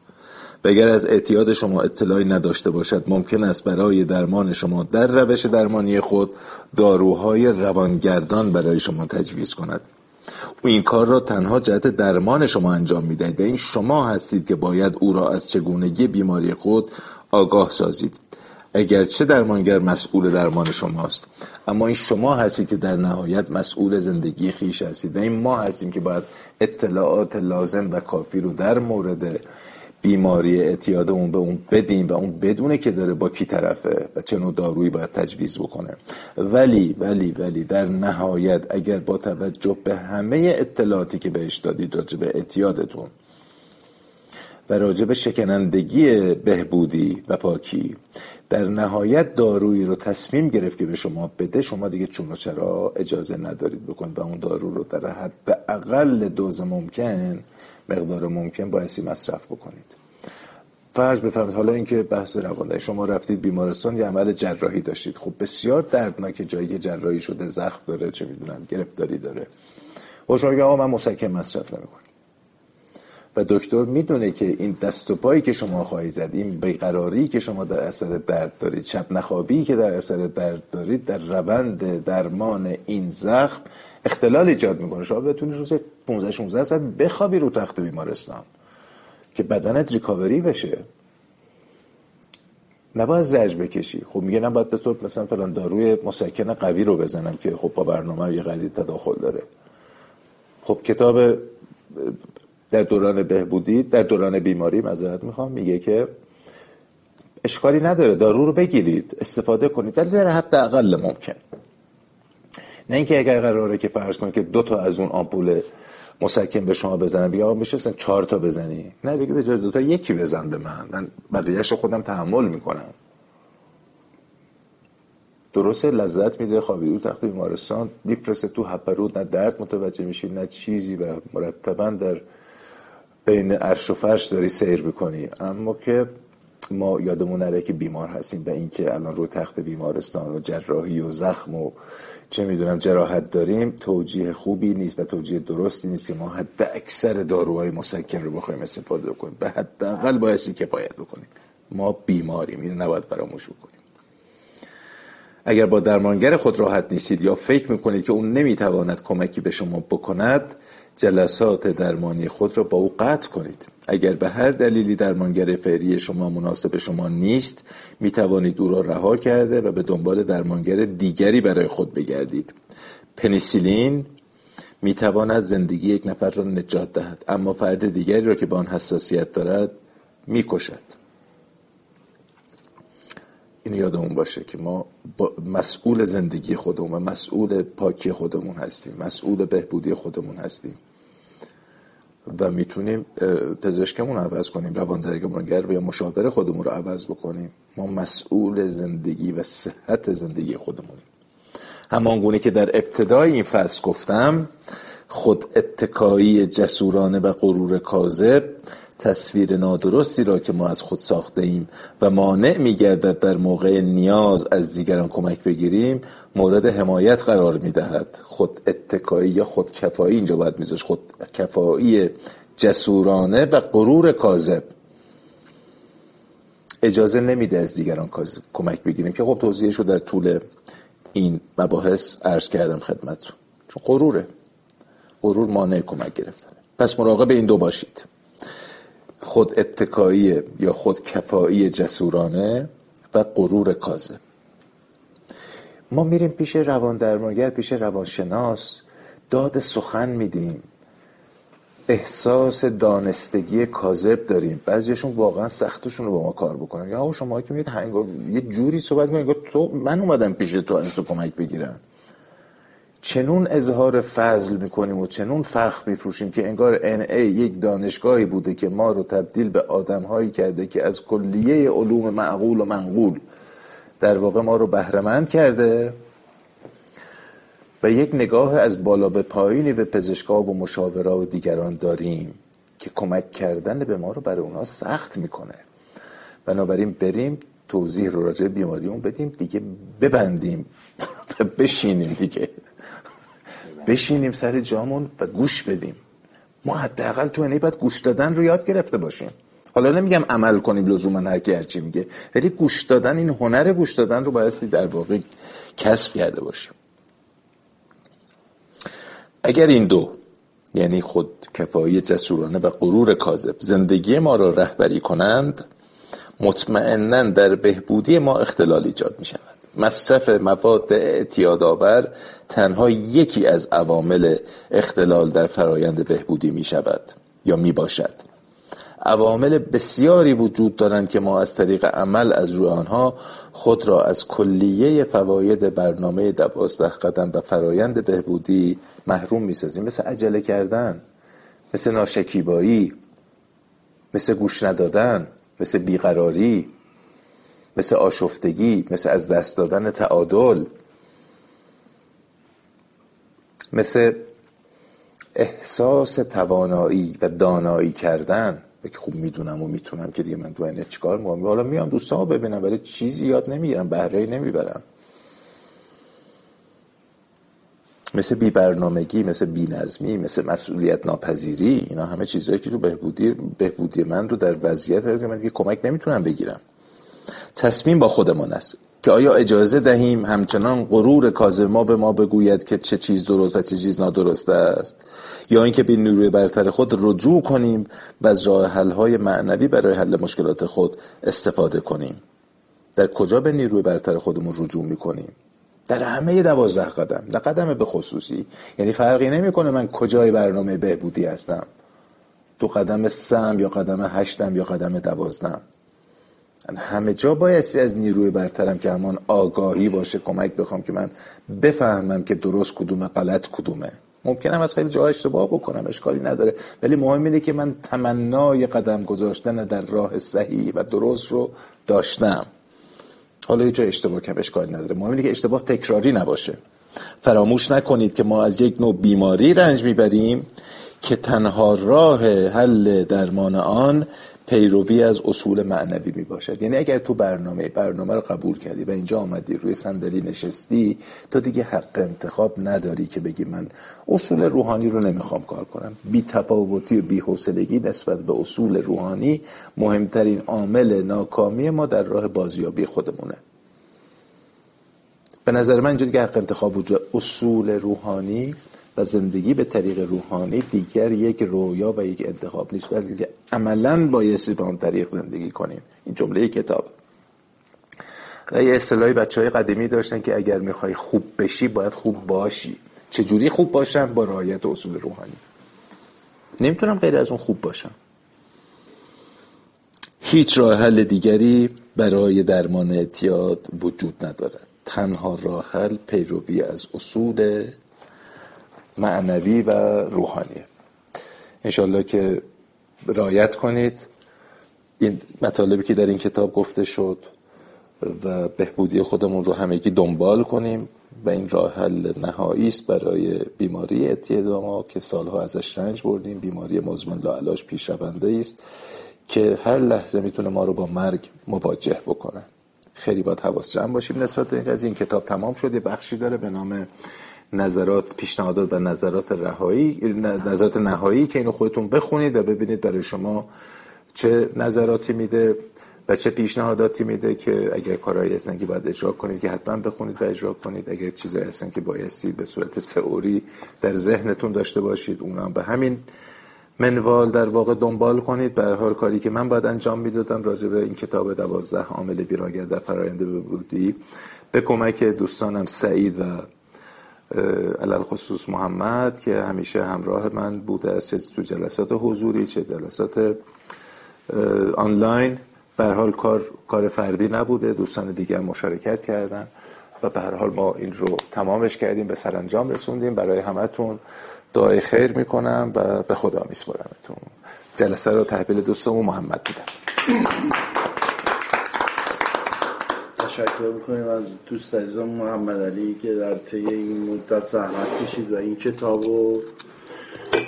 Speaker 2: اگر از اعتیاد شما اطلاعی نداشته باشد ممکن است برای درمان شما در روش درمانی خود داروهای روانگردان برای شما تجویز کند. او این کار را تنها جهت درمان شما انجام می‌دهید و این شما هستید که باید او را از چگونگی بیماری خود آگاه سازید. اگرچه درمانگر مسئول درمان شماست؟ اما این شما هستید که در نهایت مسئول زندگی خیش هستید و این ما هستیم که باید اطلاعات لازم و کافی رو در مورد بیماری اعتیاد اون به اون بدیم و اون بدونه که داره با کی طرفه و چه نوع دارویی باید تجویز بکنه. ولی ولی ولی در نهایت اگر با توجه به همه اطلاعاتی که بهش دادید راجع به اعتیادتون و راجع به شکنندگی بهبودی و پاکی در نهایت دارویی رو تصمیم گرفت که به شما بده شما دیگه چون و چرا اجازه ندارید بکنید و اون دارو رو در حد اقل دوز ممکن مقدار ممکن بایستی مصرف بکنید. فرض بفرمایید حالا اینکه بحث روانده شما رفتید بیمارستان یه عمل جراحی داشتید. خب بسیار دردناک جایی که جراحی شده زخم داره چه می‌دونم گرفتاری داره. و شما آقا من مسکن مصرف نمی‌کنم. و دکتر می‌دونه که این دست و پایی که شما خواهی زد این بیقراری که شما در اثر درد دارید شب نخوابی که در اثر درد دارید در روند درمان این زخم اختلال ایجاد می‌کنه. شما بتونی روز 15 16 ساعت بخوابی رو تخت بیمارستان که بدنت ریکاوری بشه. نباید زج بکشی. خب میگه نباید به تو مثلا فلان داروی مسکن قوی رو بزنم که خب با برنامه یه قدی تداخل داره. خب کتاب در دوران بهبودی در دوران بیماری مذارت می‌خوام میگه که اشکالی نداره دارو رو بگیرید استفاده کنید در حد اقل ممکن. نه اینکه اگر قراره که فرض کنید که دو تا از اون آمپول مسکن به شما بزنن بگه آقا میشه مثلا چهار تا بزنی. نه بگه به جای دو تا یکی بزن به من. من بقیهش خودم تحمل می‌کنم. درسته لذت میده خوابیدو تخت بیمارستان میفرسته تو هپرود نه درد متوجه میشی نه چیزی و مرتبا در بین عرش و فرش داری سیر بکنی اما که ما یادمون نره که بیمار هستیم و اینکه الان رو تخت بیمارستان و جراحی و زخم و چه می‌دونم جراحت داریم توجیه خوبی نیست و توجیه درستی نیست که ما حد اکثر داروهای مسکن رو بخوایم استفاده کنیم. به حداقل بایستی کفایت بکنیم. ما بیماریم این نباید فراموش بکنیم. اگر با درمانگر خود راحت نیستید یا فکر می‌کنید که اون نمی‌تواند کمکی به شما بکند جلسات درمانی خود را با او قطع کنید. اگر به هر دلیلی درمانگر فعلی شما مناسب شما نیست می توانید او را رها کرده و به دنبال درمانگر دیگری برای خود بگردید. پنیسیلین می تواند زندگی یک نفر را نجات دهد اما فرد دیگری را که به آن حساسیت دارد می کشد این یادمون باشه که ما مسئول زندگی خودمون و مسئول پاکی خودمون هستیم مسئول بهبودی خودمون هستیم. و می‌تونیم پزشکمون رو عوض کنیم روان درمانگر و یا مشاور خودمون رو عوض بکنیم. ما مسئول زندگی و صحت زندگی خودمونیم. همان گونه که در ابتدای این فصل گفتم خود اتکایی جسورانه و غرور کاذب تصویر نادرستی را که ما از خود ساخته ایم و مانع می گردد در موقع نیاز از دیگران کمک بگیریم مورد حمایت قرار می دهد خود اتکایی یا خود کفایی اینجا باید میذاش خود کفایی جسورانه و غرور کاذب. اجازه نمیده از دیگران کمک بگیریم که خب توضیحش رو در طول این مباحث عرض کردم خدمتتون. چون غروره. غرور مانع کمک گرفتن پس مراقب این دو باشید. خود اتکایی یا خود کفایی جسورانه و غرور کاذب. ما میریم پیش روان درمانگر پیش روانشناس داد سخن میدیم. احساس دانستگی کاذب داریم. بعضیشون واقعا سختشون رو با ما کار بکنن. یا شما که میگید یه جوری صحبت کنید تو من اومدم پیش تو از تو کمک بگیرم. چنون اظهار فضل می‌کنیم و چنون فخر میفروشیم که انگار NA یک دانشگاهی بوده که ما رو تبدیل به آدمهایی کرده که از کلیه علوم معقول و منقول در واقع ما رو بهرهمند کرده و یک نگاه از بالا به پایینی به پزشکا و مشاورا و دیگران داریم که کمک کردن به ما رو برای اونا سخت می‌کنه. بنابراین بریم توضیح رو راجع بیماری اون بدیم دیگه ببندیم. بشینیم دیگه. بشینیم سر جامون و گوش بدیم. ما حداقل تو اینه باید گوش دادن رو یاد گرفته باشیم. حالا نمیگم عمل کنیم لزوما هر کی هرچی میگه ولی گوش دادن این هنر گوش دادن رو بایستی در واقع کسب کرده باشیم. اگر این دو یعنی خود کفایی جسورانه و غرور کاذب زندگی ما را رهبری کنند مطمئنا در بهبودی ما اختلال ایجاد می شود مصرف مواد اعتیادآور تنها یکی از عوامل اختلال در فرایند بهبودی می شود یا می باشد. عوامل بسیاری وجود دارند که ما از طریق عمل از روی آنها خود را از کلیه فواید برنامه دوازده قدم و فرایند بهبودی محروم می‌سازیم مثل عجله کردن مثل ناشکیبایی مثل گوش ندادن مثل بیقراری مثل آشفتگی مثل از دست دادن تعادل مثل احساس توانایی و دانایی کردن که خوب می‌دونم و می‌تونم که دیگه من تو اینه چیکار می‌کنم. حالا میام دوستان ببینم ولی چیزی یاد نمی‌گیرم بهره نمی‌برم. مثل بی برنامگی مثل بی نظمی مثل مسئولیت ناپذیری اینا همه چیزهایی که تو بهبودی بهبودی من رو در وضعیت که من دیگه کمک نمی‌تونم بگیرم. تصمیم با خودمان است که آیا اجازه دهیم همچنان غرور کاذب ما به ما بگوید که چه چیز درست و چه چیز نادرست است؟ یا اینکه به نیروی برتر خود رجوع کنیم و از راه حل های معنوی برای حل مشکلات خود استفاده کنیم؟ در کجا به نیروی برتر خودمون رجوع می‌کنیم؟ در همه دوازده قدم نه قدم به خصوصی. یعنی فرقی نمی‌کنه من کجای برنامه بهبودی هستم. تو قدم سم یا قدم هشتم یا قدم دوازدم همه جا بایستی از نیروی برترم که همان آگاهی باشه کمک بخوام که من بفهمم که درست کدومه غلط کدومه. ممکنم از خیلی جا اشتباه بکنم اشکالی نداره. ولی مهم اینه که من تمنای قدم گذاشتن در راه صحیح و درست رو داشتم. حالا یه جا اشتباه کم اشکالی نداره. مهم اینه که اشتباه تکراری نباشه. فراموش نکنید که ما از یک نوع بیماری رنج می‌بریم که تنها راه حل درمان آن پیروی از اصول معنوی می باشد یعنی اگر تو برنامه برنامه رو قبول کردی و اینجا آمدی روی صندلی نشستی تو دیگه حق انتخاب نداری که بگی من اصول روحانی رو نمی‌خوام کار کنم. بی تفاوتی و بی حوصلگی نسبت به اصول روحانی مهمترین عامل ناکامی ما در راه بازیابی خودمونه. به نظر من اینجا دیگه حق انتخاب وجود اصول روحانی و زندگی به طریق روحانی دیگر یک رویا و یک انتخاب نیست بلکه عملا بایستی به آن طریق زندگی کنیم. این جمله کتاب. و یه اصطلاحی بچه های قدیمی داشتن که اگر می‌خوای خوب بشی باید خوب باشی. چجوری خوب باشم؟ با رعایت اصول روحانی. نمی‌تونم غیر از اون خوب باشم. هیچ راه حل دیگری برای درمان اعتیاد وجود ندارد. تنها راه حل پیروی از اصول معنوی و روحانیه انشالله که رایت کنید. این مطالبی که در این کتاب گفته شد و بهبودی خودمون رو همگی دنبال کنیم و این راه حل نهایی است برای بیماری اعتیاد ما که سالها ازش رنج بردیم. بیماری مزمن لاعلاج پیش رونده است که هر لحظه می‌تونه ما رو با مرگ مواجه بکنه. خیلی باید حواس جمع باشیم نسبت به این این کتاب تمام شده. بخشی داره به نام نظرات پیشنهادات و نظرات رهایی نظرات نهایی که اینو خودتون بخونید و ببینید برای شما چه نظراتی میده و چه پیشنهاداتی میده که اگر کارهایی هستن که باید اجرا کنید که حتما بخونید و اجرا کنید. اگر چیزایی هستن که بایستی به صورت تئوری در ذهنتون داشته باشید اونم به همین منوال در واقع دنبال کنید. به حال کاری که من باید انجام می‌دادم راجع به این کتاب دوازده عامل ویراگر در فرآیند بودی به کمک دوستانم سعید و علل خصوص محمد که همیشه همراه من بوده است تو جلسات حضوری چه جلسات آنلاین. به حال کار کار فردی نبوده دوستان دیگه مشارکت کردن و به هر حال ما این رو تمامش کردیم به سرانجام رسوندیم. برای همتون دعای خیر می‌کنم و به خدا میسپارمتون. جلسه رو تحویل دوستمون محمد میدم
Speaker 1: تشکر می‌کنیم از دوست عزیزم محمد علی که در طی این مدت زحمت کشید و این کتاب رو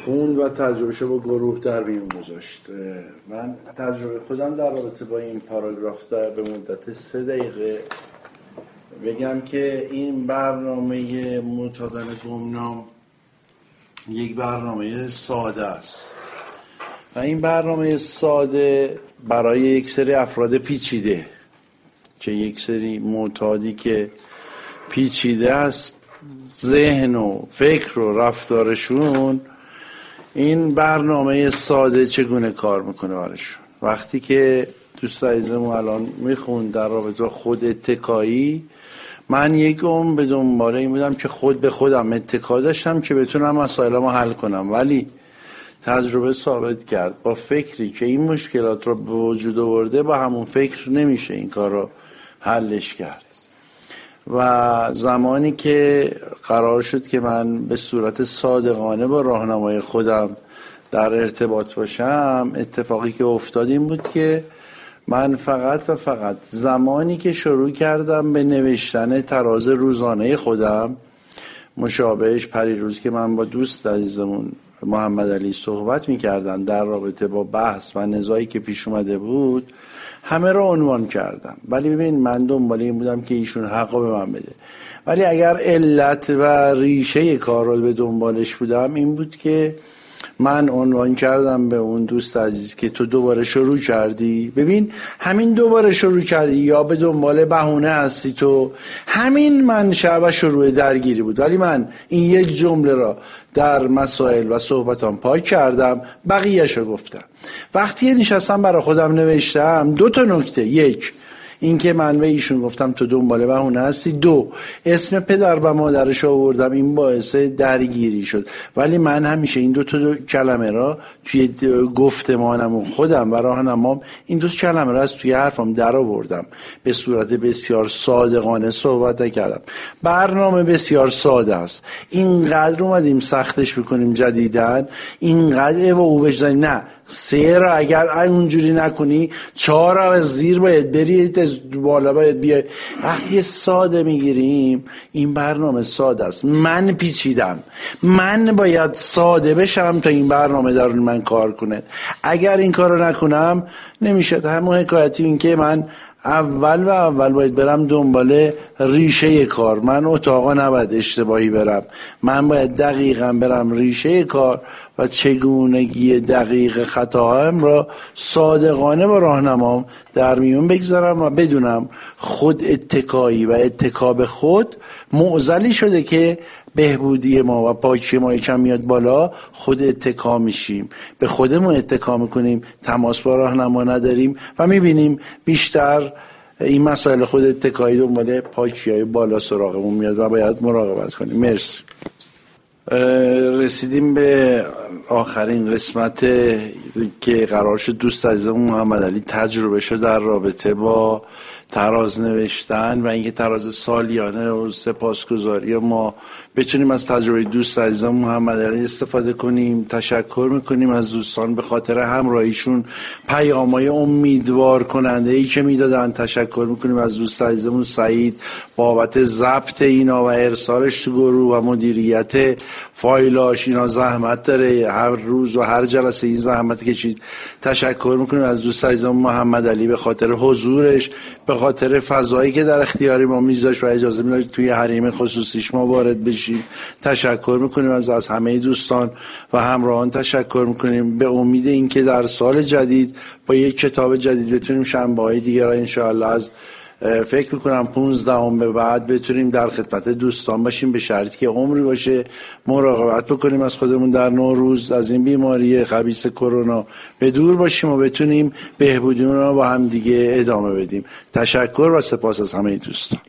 Speaker 1: خوند و تجربه با گروه در میون گذاشت. من تجربه خودم در رابطه با این پاراگراف در به مدت سه دقیقه بگم که این برنامه معتادان گمنام یک برنامه ساده است. و این برنامه ساده برای یک سری افراد پیچیده. که یک سری معتادی که پیچیده است ذهن و فکر و رفتارشون این برنامه ساده چگونه کار می‌کنه برشون وقتی که دوست عزیزمون الان میخون در رابطه خود اتکایی من یک اون به دنباله این بودم که خود به خودم اتکا داشتم که بتونم مسائل حل کنم. ولی تجربه ثابت کرد با فکری که این مشکلات رو به وجود آورده با همون فکر نمیشه این کار رو حلش کرد. و زمانی که قرار شد که من به صورت صادقانه با راهنمای خودم در ارتباط باشم اتفاقی که افتاد این بود که من فقط و فقط زمانی که شروع کردم به نوشتن تراز روزانه خودم مشابهش پریروز که من با دوست عزیزمون محمد علی صحبت می کردم در رابطه با بحث و نزایی که پیش اومده بود همه را عنوان کردم. ولی ببین من دنبال این بودم که ایشون حقا به من بده. ولی اگر علت و ریشه کار رو به دنبالش بودم این بود که من عنوان کردم به اون دوست عزیز که تو دوباره شروع کردی. ببین همین دوباره شروع کردی یا به دنبال بهونه هستی تو؟ همین من و شروع درگیری بود. ولی من این یک جمله را در مسائل و صحبتان پای کردم بقیهشو گفتم. وقتی نشستم برای خودم نوشتم دو تا نکته. یک اینکه من به ایشون گفتم تو دنبال بهونه هستی. دو اسم پدر و مادرش آوردم. این باعث درگیری شد. ولی من همیشه این دو تا کلمه را توی گفتمانم و خودم و راهنمام این دو کلمه را از توی حرفم در آوردم. به صورت بسیار صادقانه صحبت نکردم. برنامه بسیار ساده است. اینقدر اومدیم سختش بکنیم جدیدن اینقدر او بجنیم نه سه را اگر اونجوری نکنی چهار را زیر باید برید از بالا باید بیای. وقتی ساده می‌گیریم این برنامه ساده است. من پیچیدم. من باید ساده بشم تا این برنامه در من کار کنه. اگر این کار رو نکنم نمیشه همون حکایتی این که من اول و اول باید برم دنبال ریشه کار. من اتاقا نباید اشتباهی برم. من باید دقیقا برم ریشه کار و چگونگی دقیق خطاهایم را صادقانه با راهنمام در میون بگذارم و بدونم خود اتکایی و اتکاب خود معزلی شده که بهبودی ما و پاکی ما یکم میاد بالا خود اتکا میشیم. به خودمون اتکا می‌کنیم تماس با راهنما نداریم و می‌بینیم بیشتر این مسائل خود اتکایی دنبال پاکی های بالا سراغمون میاد و باید مراقبت کنیم. مرسی. رسیدیم به آخرین قسمت که قرار شد دوست عزیزمون محمد علی تجربه شد در رابطه با تراز نوشتن و اینکه تراز سالیانه و سپاسگزاری ما بتونیم از تجربه دوست عزیزم محمد علی استفاده کنیم تشکر می‌کنیم از دوستان به خاطر همراهیشون پیامای امیدوار کننده ای که می‌دادن. تشکر می‌کنیم از دوست عزیزمون سعید بابت ضبط اینا و ارسالش تو گروه و مدیریت فایلاش. اینا زحمت داره. هر روز و هر جلسه این زحمت کشید. تشکر می‌کنیم از دوست عزیزمون محمد علی به خاطر حضورش. به خاطر فضایی که در اختیاری ما میذاش و اجازه می‌داد توی حریم خصوصیش ما وارد بشیم. تشکر می‌کنیم از از همه دوستان و همراهان تشکر می‌کنیم. به امید اینکه در سال جدید با یک کتاب جدید بتونیم شنبه های دیگر را انشاءالله از فکر می‌کنم 15 هم به بعد بتونیم در خدمت دوستان باشیم به شرطی که عمری باشه مراقبت بکنیم از خودمون در روز از این بیماری خبیث کرونا به دور باشیم و بتونیم بهبودیمون رو با هم دیگه ادامه بدیم. تشکر و سپاس از همه دوستان.